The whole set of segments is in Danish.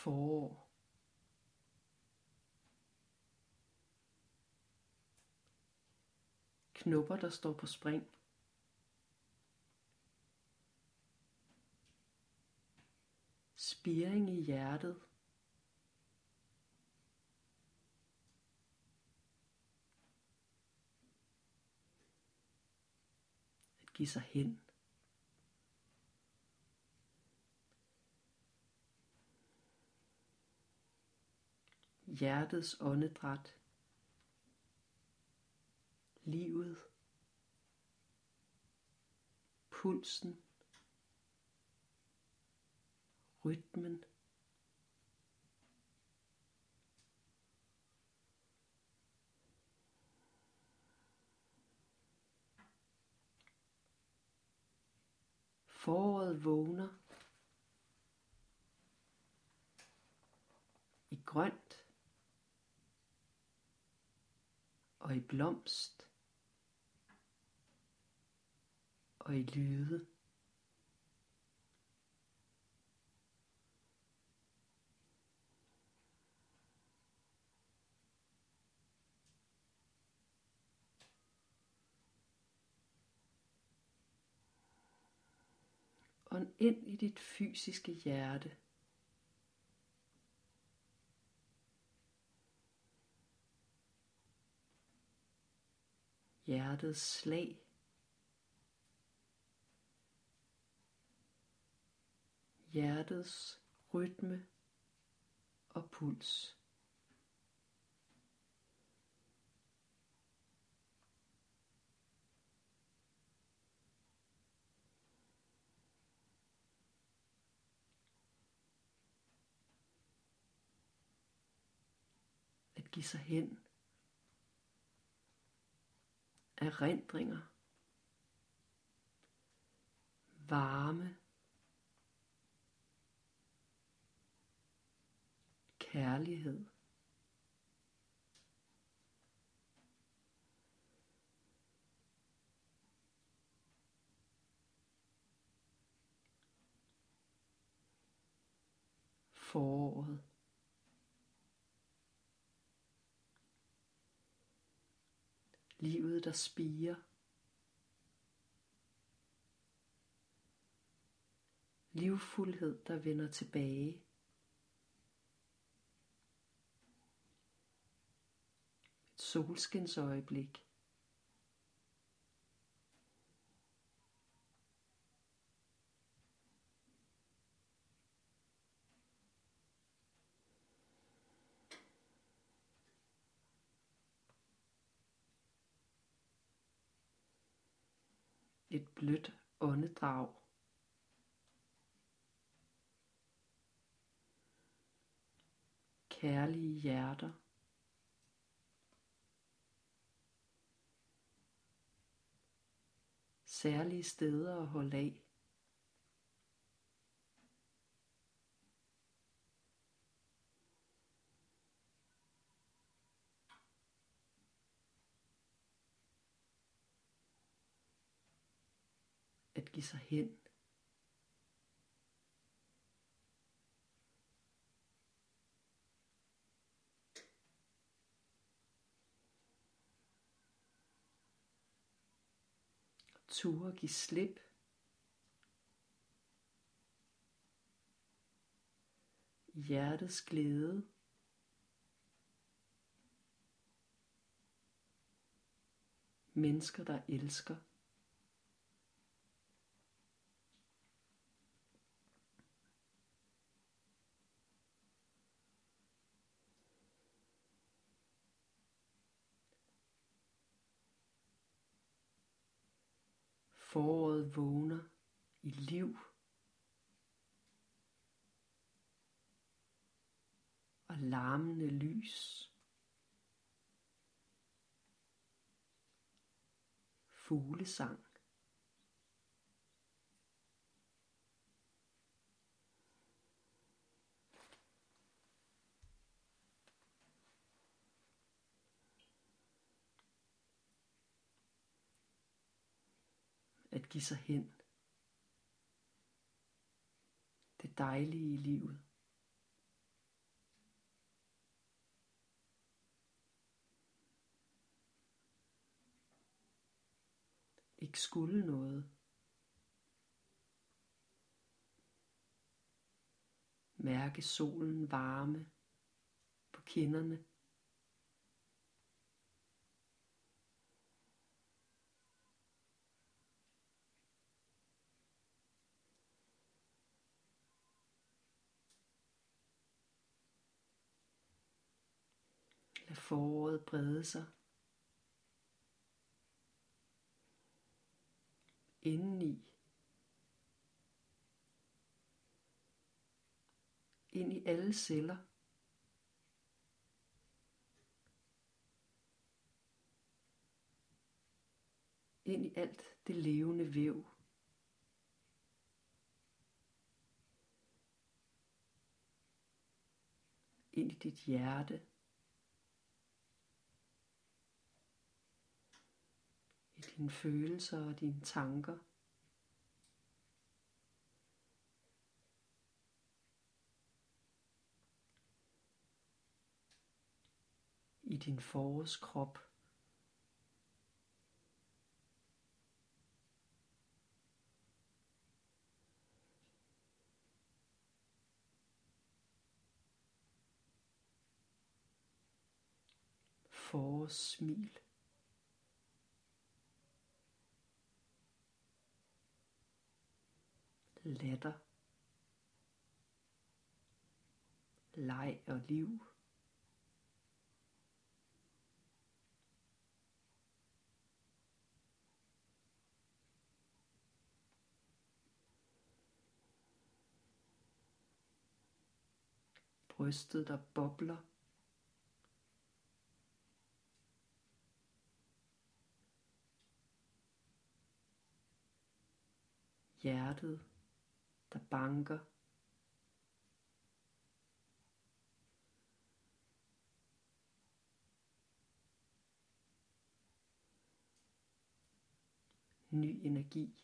forår. Knopper, der står på spring. Spiring i hjertet. At give sig hen. hjertets åndedræt, livet, pulsen, rytmen, Foråret vågner i grønt og i blomst og i lyde. Ånd ind i dit fysiske hjerte. hjertets slag. Hjertets rytme og puls. At give sig hen erindringer, varme, kærlighed. Foråret. Livet der spiger. Livfuldhed der vender tilbage. Et solskinsøjeblik. Et blødt åndedrag. Kærlige hjerter. Særlige steder at holde af. At give sig hen. Ture give slip. Hjertets glæde. Mennesker, der elsker. Foråret vågner i liv og larmende lys. Fuglesang. give sig hen. Det dejlige i livet. Ikke skulle noget. Mærke solen varme på kinderne. Lad foråret brede sig. Indeni. Ind i alle celler. Ind i alt det levende væv. Ind i dit hjerte. I dine følelser og dine tanker. I din forårskrop. Forårssmil. smil. Latter, leg og liv. Brystet, der bobler. Hjertet, der banker. Ny energi.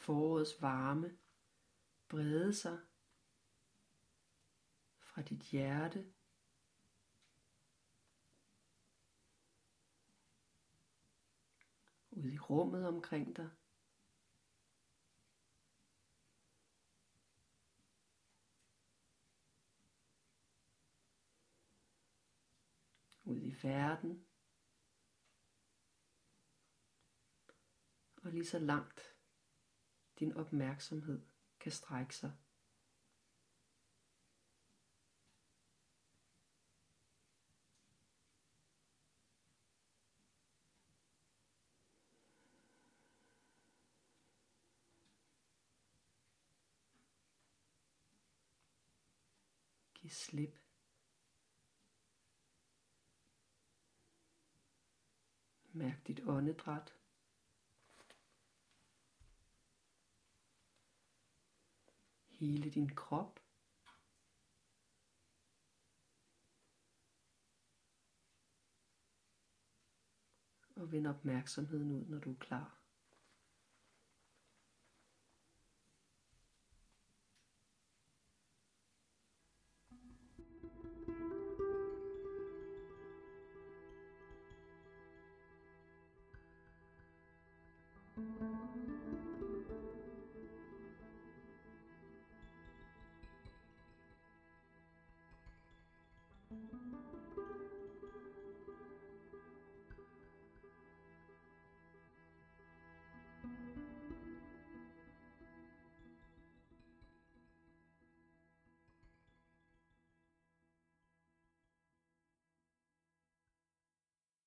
Forårets varme brede sig fra dit hjerte ud i rummet omkring dig. Ud i verden. Og lige så langt din opmærksomhed kan strække sig. Giv slip. Mærk dit åndedræt. Hele din krop. Og vend opmærksomheden ud, når du er klar.